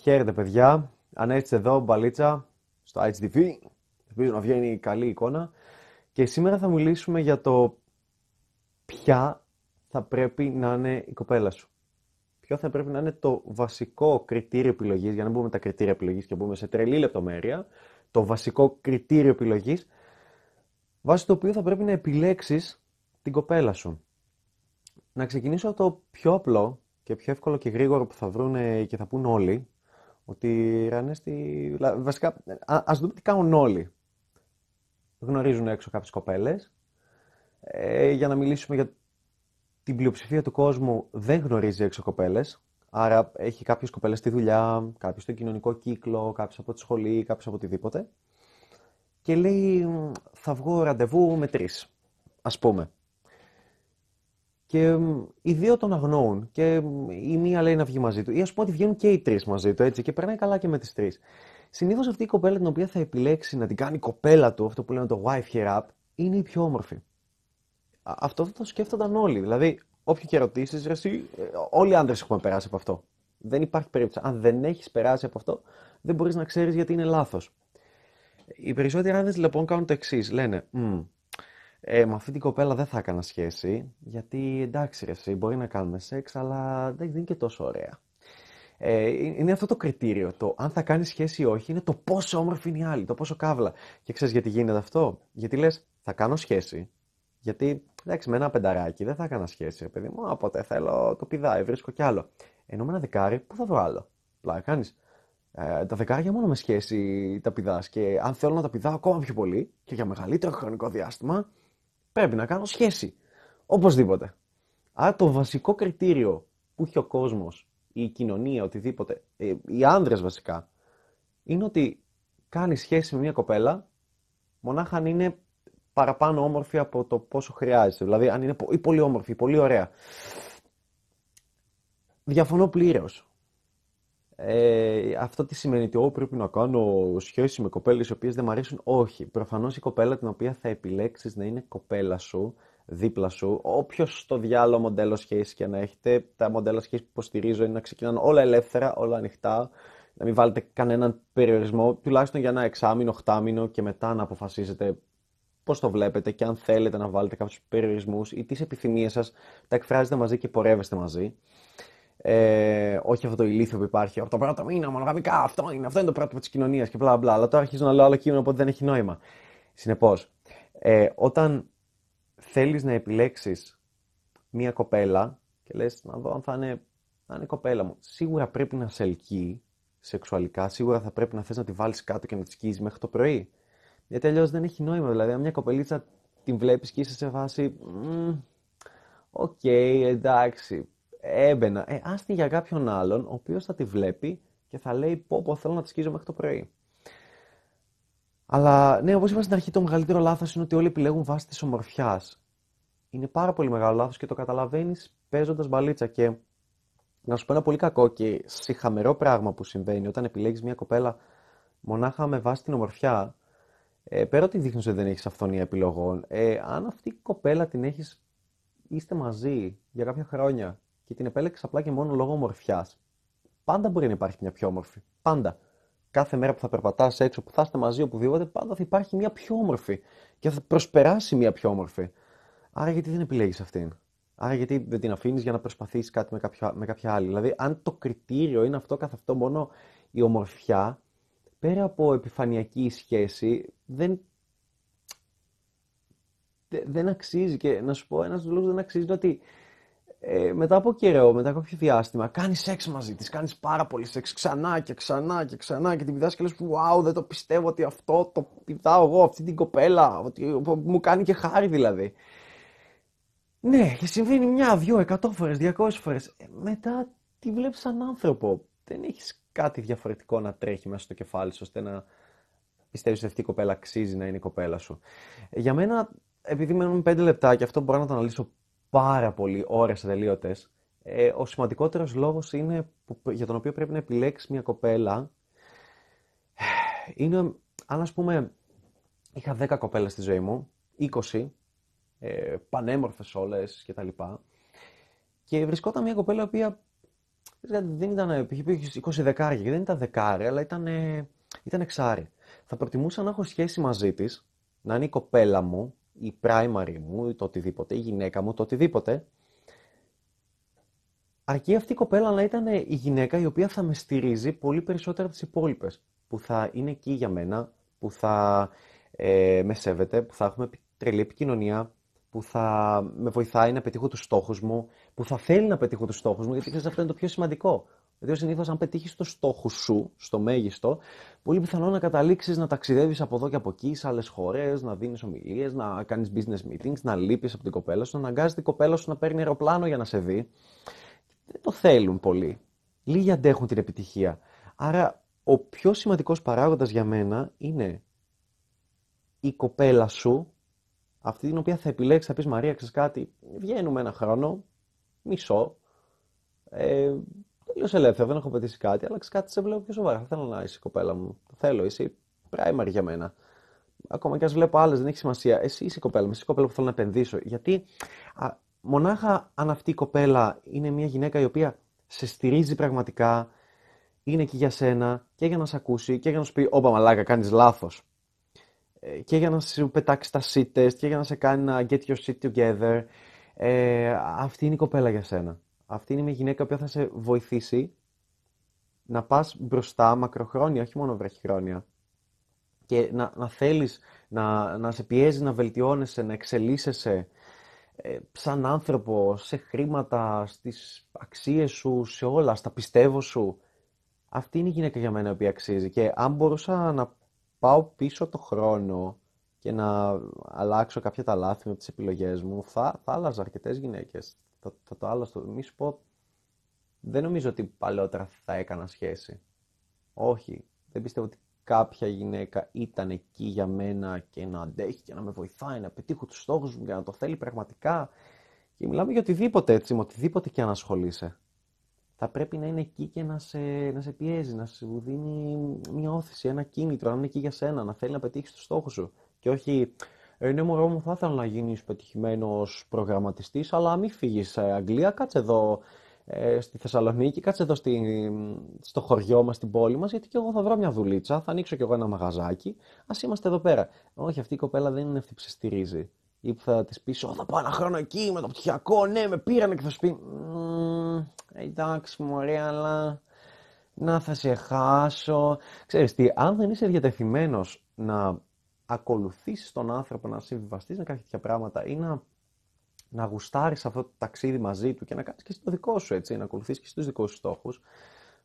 Χαίρετε παιδιά, αν έρθετε εδώ μπαλίτσα στο HDV, ελπίζω να βγαίνει καλή εικόνα και σήμερα θα μιλήσουμε για το ποια θα πρέπει να είναι η κοπέλα σου. Ποιο θα πρέπει να είναι το βασικό κριτήριο επιλογής, για να μπούμε τα κριτήρια επιλογής και μπούμε σε τρελή λεπτομέρεια, το βασικό κριτήριο επιλογής, βάσει το οποίο θα πρέπει να επιλέξεις την κοπέλα σου. Να ξεκινήσω από το πιο απλό και πιο εύκολο και γρήγορο που θα βρουν και θα πούν όλοι, ότι Ρανέστη, βασικά, α, ας δούμε τι κάνουν όλοι. Γνωρίζουν έξω κάποιες κοπέλες. Ε, για να μιλήσουμε για την πλειοψηφία του κόσμου δεν γνωρίζει έξω κοπέλες. Άρα έχει κάποιες κοπέλες στη δουλειά, κάποιες στο κοινωνικό κύκλο, κάποιες από τη σχολή, κάποιες από οτιδήποτε. Και λέει, θα βγω ραντεβού με τρεις, ας πούμε. Και οι δύο τον αγνοούν. Και η μία λέει να βγει μαζί του. Ή ας πούμε ότι βγαίνουν και οι τρεις μαζί του έτσι και περνάει καλά και με τις τρεις. Συνήθως αυτή η κοπέλα την οποία θα επιλέξει να την κάνει κοπέλα του, αυτό που λέμε το wife hair up, είναι η πιο όμορφη. Αυτό θα το σκέφτονταν όλοι. Δηλαδή, όποιο και ρωτήσει, εσύ, ε, όλοι οι άντρες έχουμε περάσει από αυτό. Δεν υπάρχει περίπτωση. Αν δεν έχεις περάσει από αυτό, δεν μπορείς να ξέρεις γιατί είναι λάθος. Οι περισσότεροι άντρες λοιπόν κάνουν το εξής. Λένε, ε, με αυτή την κοπέλα δεν θα έκανα σχέση, γιατί εντάξει ρε, εσύ, μπορεί να κάνουμε σεξ, αλλά δεν είναι και τόσο ωραία. Ε, είναι αυτό το κριτήριο. Το αν θα κάνει σχέση ή όχι είναι το πόσο όμορφη είναι η άλλη, το πόσο καύλα. Και ξέρεις γιατί γίνεται αυτό; Γιατί λες, θα κάνω σχέση. Γιατί εντάξει, με ένα πενταράκι δεν θα έκανα σχέση, παιδί μου. Οπότε θέλω το πηδάει, βρίσκω κι άλλο. Ενώ με ένα δεκάρι, πού θα βρω άλλο; Πλάκα κάνεις. Ε, τα δεκάρια μόνο με σχέση τα πηδάς. Και αν θέλω να τα πηδάω ακόμα πιο πολύ και για μεγαλύτερο χρονικό διάστημα, πρέπει να κάνω σχέση. Οπωσδήποτε. Άρα το βασικό κριτήριο που έχει ο κόσμος, η κοινωνία, οτιδήποτε, ε, οι άνδρες βασικά, είναι ότι κάνει σχέση με μια κοπέλα μονάχα αν είναι παραπάνω όμορφη από το πόσο χρειάζεται. Δηλαδή αν είναι ή πολύ όμορφη, πολύ ωραία. Διαφωνώ πλήρως. Ε, αυτό τι σημαίνει ότι εγώ πρέπει να κάνω σχέση με κοπέλες οι οποίες δεν μου αρέσουν. Όχι. Προφανώς η κοπέλα την οποία θα επιλέξεις να είναι κοπέλα σου, δίπλα σου, όποιος στο διάλογο μοντέλο σχέση και να έχετε, τα μοντέλα σχέση που υποστηρίζω είναι να ξεκινάνε όλα ελεύθερα, όλα ανοιχτά, να μην βάλετε κανέναν περιορισμό, τουλάχιστον για ένα εξάμεινο, οχτάμινο και μετά να αποφασίσετε πώς το βλέπετε και αν θέλετε να βάλετε κάποιους περιορισμούς ή τις επιθυμίες σας, τα εκφράζετε μαζί και πορεύεστε μαζί. Ε, όχι αυτό το ηλίθιο που υπάρχει. Από το πρώτο μήνα, μονογαμικά, αυτό είναι, αυτό είναι το πρότυπο της κοινωνίας και μπλα μπλα. Αλλά τώρα αρχίζω να λέω άλλο κείμενο, οπότε δεν έχει νόημα. Συνεπώς, ε, όταν θέλεις να επιλέξεις μία κοπέλα και λες να δω αν θα είναι, θα είναι κοπέλα μου, σίγουρα πρέπει να σε ελκύει σεξουαλικά, σίγουρα θα πρέπει να θες να τη βάλεις κάτω και να της σκίζεις μέχρι το πρωί. Γιατί αλλιώς δεν έχει νόημα. Δηλαδή, αν μια κοπελίτσα την βλέπεις και είσαι σε φάση. OK, okay, εντάξει, έμπαινα. Ε, άστη για κάποιον άλλον, ο οποίος θα τη βλέπει και θα λέει πω πω θέλω να τη σκίζω μέχρι το πρωί. Αλλά ναι, όπως είπα στην αρχή, το μεγαλύτερο λάθος είναι ότι όλοι επιλέγουν βάσει της ομορφιάς. Είναι πάρα πολύ μεγάλο λάθος και το καταλαβαίνεις παίζοντας μπαλίτσα και να σου πω ένα πολύ κακό και συχαμερό πράγμα που συμβαίνει όταν επιλέγεις μια κοπέλα μονάχα με βάση την ομορφιά, ε, πέρα ότι δείχνεις ότι δεν έχεις αυθονία επιλογών, ε, αν αυτή η κοπέλα την έχεις, είστε μαζί για κάποια χρόνια και την επέλεξες απλά και μόνο λόγω ομορφιάς. Πάντα μπορεί να υπάρχει μια πιο όμορφη. Πάντα. Κάθε μέρα που θα περπατάς έξω, που θα είστε μαζί οπουδήποτε, πάντα θα υπάρχει μια πιο όμορφη. Και θα προσπεράσει μια πιο όμορφη. Άρα γιατί δεν επιλέγεις αυτήν; Άρα γιατί δεν την αφήνεις για να προσπαθήσεις κάτι με κάποια, με κάποια άλλη; Δηλαδή, αν το κριτήριο είναι αυτό καθ' αυτό μόνο η ομορφιά, πέρα από επιφανειακή σχέση, δεν, δεν αξίζει. Και να σου πω, ένας λόγος δεν αξίζει είναι ότι ε, μετά από καιρό, μετά από κάποιο διάστημα, κάνεις σεξ μαζί της, κάνεις πάρα πολύ σεξ ξανά και ξανά και ξανά και την πηδά και λες: Wow, δεν το πιστεύω ότι αυτό το πηδάω εγώ, αυτή την κοπέλα, ότι μου κάνει και χάρη δηλαδή. Ναι, και συμβαίνει μια, δυο, εκατό φορές, διακόσιες φορές. Ε, μετά τη βλέπεις σαν άνθρωπο. Δεν έχεις κάτι διαφορετικό να τρέχει μέσα στο κεφάλι σου ώστε να πιστεύεις ότι αυτή η κοπέλα αξίζει να είναι η κοπέλα σου. Ε, για μένα, επειδή μένουν πέντε λεπτά και αυτό μπορώ να το αναλύσω πάρα πολύ ώρες ατελείωτες, ε, ο σημαντικότερος λόγος είναι που, για τον οποίο πρέπει να επιλέξεις μια κοπέλα είναι, αν ας πούμε, είχα 10 κοπέλες στη ζωή μου, 20, ε, πανέμορφες όλες και τα λοιπά, και βρισκόταν μια κοπέλα η οποία δεν ήταν, π.χ. 20 δεκάρια και δεν ήταν δεκάρι, αλλά ήταν, ήταν εξάρι. Θα προτιμούσα να έχω σχέση μαζί της, να είναι η κοπέλα μου, η primary μου, ή το οτιδήποτε, η γυναίκα μου, το οτιδήποτε, αρκεί αυτή η κοπέλα να ήταν η γυναίκα η οποία θα με στηρίζει πολύ περισσότερα από τις υπόλοιπες, που θα είναι εκεί για μένα, που θα ε, με σέβεται, που θα έχουμε τρελή επικοινωνία, που θα με βοηθάει να πετύχω τους στόχους μου, που θα θέλει να πετύχω τους στόχους μου, γιατί ξέρεις αυτό είναι το πιο σημαντικό. Γιατί συνήθως, αν πετύχεις το στόχο σου, στο μέγιστο, πολύ πιθανό να καταλήξεις να ταξιδεύεις από εδώ και από εκεί, σε άλλες χώρες, να δίνεις ομιλίες, να κάνεις business meetings, να λείπεις από την κοπέλα σου, να αναγκάζεις την κοπέλα σου να παίρνει αεροπλάνο για να σε δει. Δεν το θέλουν πολύ. Λίγοι αντέχουν την επιτυχία. Άρα, ο πιο σημαντικός παράγοντας για μένα είναι η κοπέλα σου, αυτή την οποία θα επιλέξεις, θα πεις Μαρία, ξέρεις κάτι, βγαίνουμε ένα χρόνο, μισό. Ε, Τελείως ελεύθερο, δεν έχω πετύσει κάτι, αλλά κάτι σε βλέπω πιο σοβαρά. θέλω να είσαι η κοπέλα μου. Το θέλω, είσαι primary για μένα. Ακόμα και ας βλέπω άλλες, δεν έχει σημασία. Εσύ είσαι η κοπέλα μου, εσύ η κοπέλα που θέλω να επενδύσω. Γιατί α, μονάχα αν αυτή η κοπέλα είναι μια γυναίκα η οποία σε στηρίζει πραγματικά, είναι εκεί για σένα και για να σε ακούσει και για να σου πει: Όπα, μαλάκα, κάνεις λάθος. Ε, και για να σου πετάξει τα seat test και για να σε κάνει να get your shit together. Ε, αυτή είναι η κοπέλα για σένα. Αυτή είναι μια γυναίκα που θα σε βοηθήσει να πας μπροστά μακροχρόνια, όχι μόνο βραχυχρόνια. Και να, να θέλεις να, να σε πιέζει να βελτιώνεσαι, να εξελίσσεσαι ε, σαν άνθρωπο, σε χρήματα, στις αξίες σου, σε όλα, στα πιστεύω σου. Αυτή είναι η γυναίκα για μένα που αξίζει. Και αν μπορούσα να πάω πίσω το χρόνο και να αλλάξω κάποια τα λάθη με τις επιλογές μου, θα, θα άλλαζα αρκετές γυναίκες θα, θα το άλλο στο. Μη σου πω, δεν νομίζω ότι παλαιότερα θα έκανα σχέση. Όχι. Δεν πιστεύω ότι κάποια γυναίκα ήταν εκεί για μένα και να αντέχει και να με βοηθάει να πετύχω τους στόχους μου και να το θέλει πραγματικά. Και μιλάμε για οτιδήποτε έτσι, με οτιδήποτε και αν ασχολείσαι. Θα πρέπει να είναι εκεί και να σε, να σε πιέζει, να σου δίνει μια όθηση, ένα κίνητρο, να είναι εκεί για σένα, να θέλει να πετύχεις τους στόχους σου. Και όχι, ε, ναι, μωρό μου, θα ήθελα να γίνεις πετυχημένος προγραμματιστής, αλλά μην φύγεις σε Αγγλία, κάτσε εδώ ε, στη Θεσσαλονίκη, κάτσε εδώ στη, στο χωριό μας, στην πόλη μας, γιατί και εγώ θα βρω μια δουλίτσα, θα ανοίξω κι εγώ ένα μαγαζάκι, ας είμαστε εδώ πέρα. Όχι, αυτή η κοπέλα δεν είναι αυτή που σε στηρίζει. Ή που θα της πεις: θα πάω ένα χρόνο εκεί με το πτυχιακό, ναι, με πήρανε και θα σου πει: Εντάξει, μωρέ, αλλά να θα σε χάσω. Ξέρεις τι, αν δεν είσαι διατεθειμένος να ακολουθήσεις τον άνθρωπο να συμβιβαστείς με κάποια τέτοια πράγματα ή να, να γουστάρεις αυτό το ταξίδι μαζί του και να κάνεις και στο δικό σου έτσι, να ακολουθήσει και στους δικούς σου στόχους,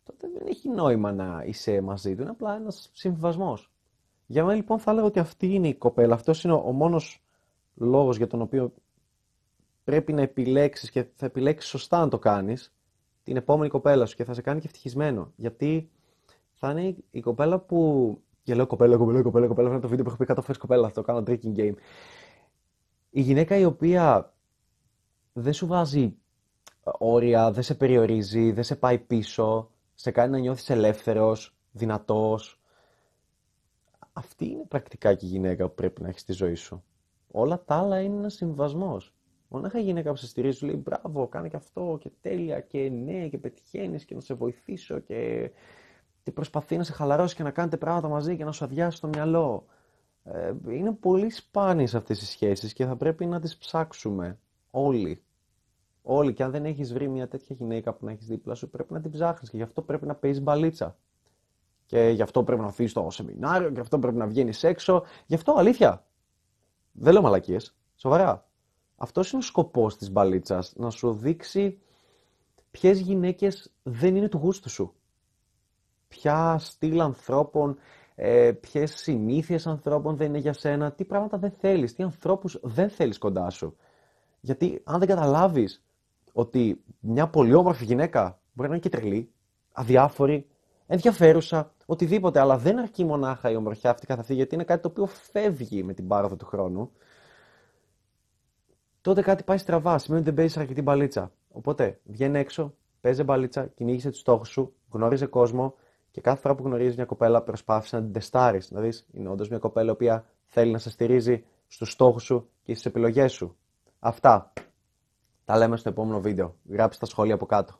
τότε δεν έχει νόημα να είσαι μαζί του. Είναι απλά ένας συμβιβασμός. Για μένα λοιπόν θα έλεγα ότι αυτή είναι η κοπέλα. Αυτός είναι ο, ο μόνος λόγος για τον οποίο πρέπει να επιλέξεις και θα επιλέξεις σωστά να το κάνεις την επόμενη κοπέλα σου και θα σε κάνει και ευτυχισμένο. Γιατί θα είναι η κοπέλα που και λέω κοπέλα, κοπέλα, κοπέλα, κοπέλα. Αυτό είναι το βίντεο που έχω πει κάτω φορέ κοπέλα. Αυτό κάνω drinking game. Η γυναίκα η οποία δεν σου βάζει όρια, δεν σε περιορίζει, δεν σε πάει πίσω, σε κάνει να νιώθεις ελεύθερος, δυνατός. Αυτή είναι πρακτικά και η γυναίκα που πρέπει να έχεις στη ζωή σου. Όλα τα άλλα είναι ένας συμβασμός. Μονάχα η γυναίκα που σε στηρίζει, σου λέει μπράβο, κάνε και αυτό και τέλεια και ναι και πετυχαίνεις και να σε βοηθήσω και τι προσπαθεί να σε χαλαρώσει και να κάνετε πράγματα μαζί και να σου αδειάσει το μυαλό. Ε, είναι πολύ σπάνιες αυτές οι σχέσεις και θα πρέπει να τις ψάξουμε όλοι. Όλοι και αν δεν έχεις βρει μια τέτοια γυναίκα που να έχεις δίπλα σου πρέπει να την ψάχνεις και γι' αυτό πρέπει να παίζεις μπαλίτσα. Και γι' αυτό πρέπει να φύγει στο σεμινάριο, και γι' αυτό πρέπει να βγαίνεις έξω. Γι' αυτό αλήθεια. Δεν λέω μαλακίες. Σοβαρά. Αυτός είναι ο σκοπός της μπαλίτσας. Να σου δείξει ποιες γυναίκες δεν είναι του γούστου σου ποια στυλ ανθρώπων, ε, ποιες συνήθειες ανθρώπων δεν είναι για σένα, τι πράγματα δεν θέλεις, τι ανθρώπους δεν θέλεις κοντά σου. Γιατί αν δεν καταλάβεις ότι μια πολύ όμορφη γυναίκα μπορεί να είναι και τρελή, αδιάφορη, ενδιαφέρουσα, οτιδήποτε, αλλά δεν αρκεί μονάχα η ομορφιά αυτή καθ' αυτή, γιατί είναι κάτι το οποίο φεύγει με την πάροδο του χρόνου, τότε κάτι πάει στραβά. Σημαίνει ότι δεν παίζεις αρκετή μπαλίτσα. Οπότε βγαίνει έξω, παίζει μπαλίτσα, κυνήγησε τους στόχους σου, γνώριζε κόσμο, και κάθε φορά που γνωρίζεις μια κοπέλα, προσπάθησες να την τεστάρεις. Να δεις, είναι όντως μια κοπέλα η οποία θέλει να σε στηρίζει στους στόχους σου και στις επιλογές σου. Αυτά. Τα λέμε στο επόμενο βίντεο. Γράψτε τα σχόλια από κάτω.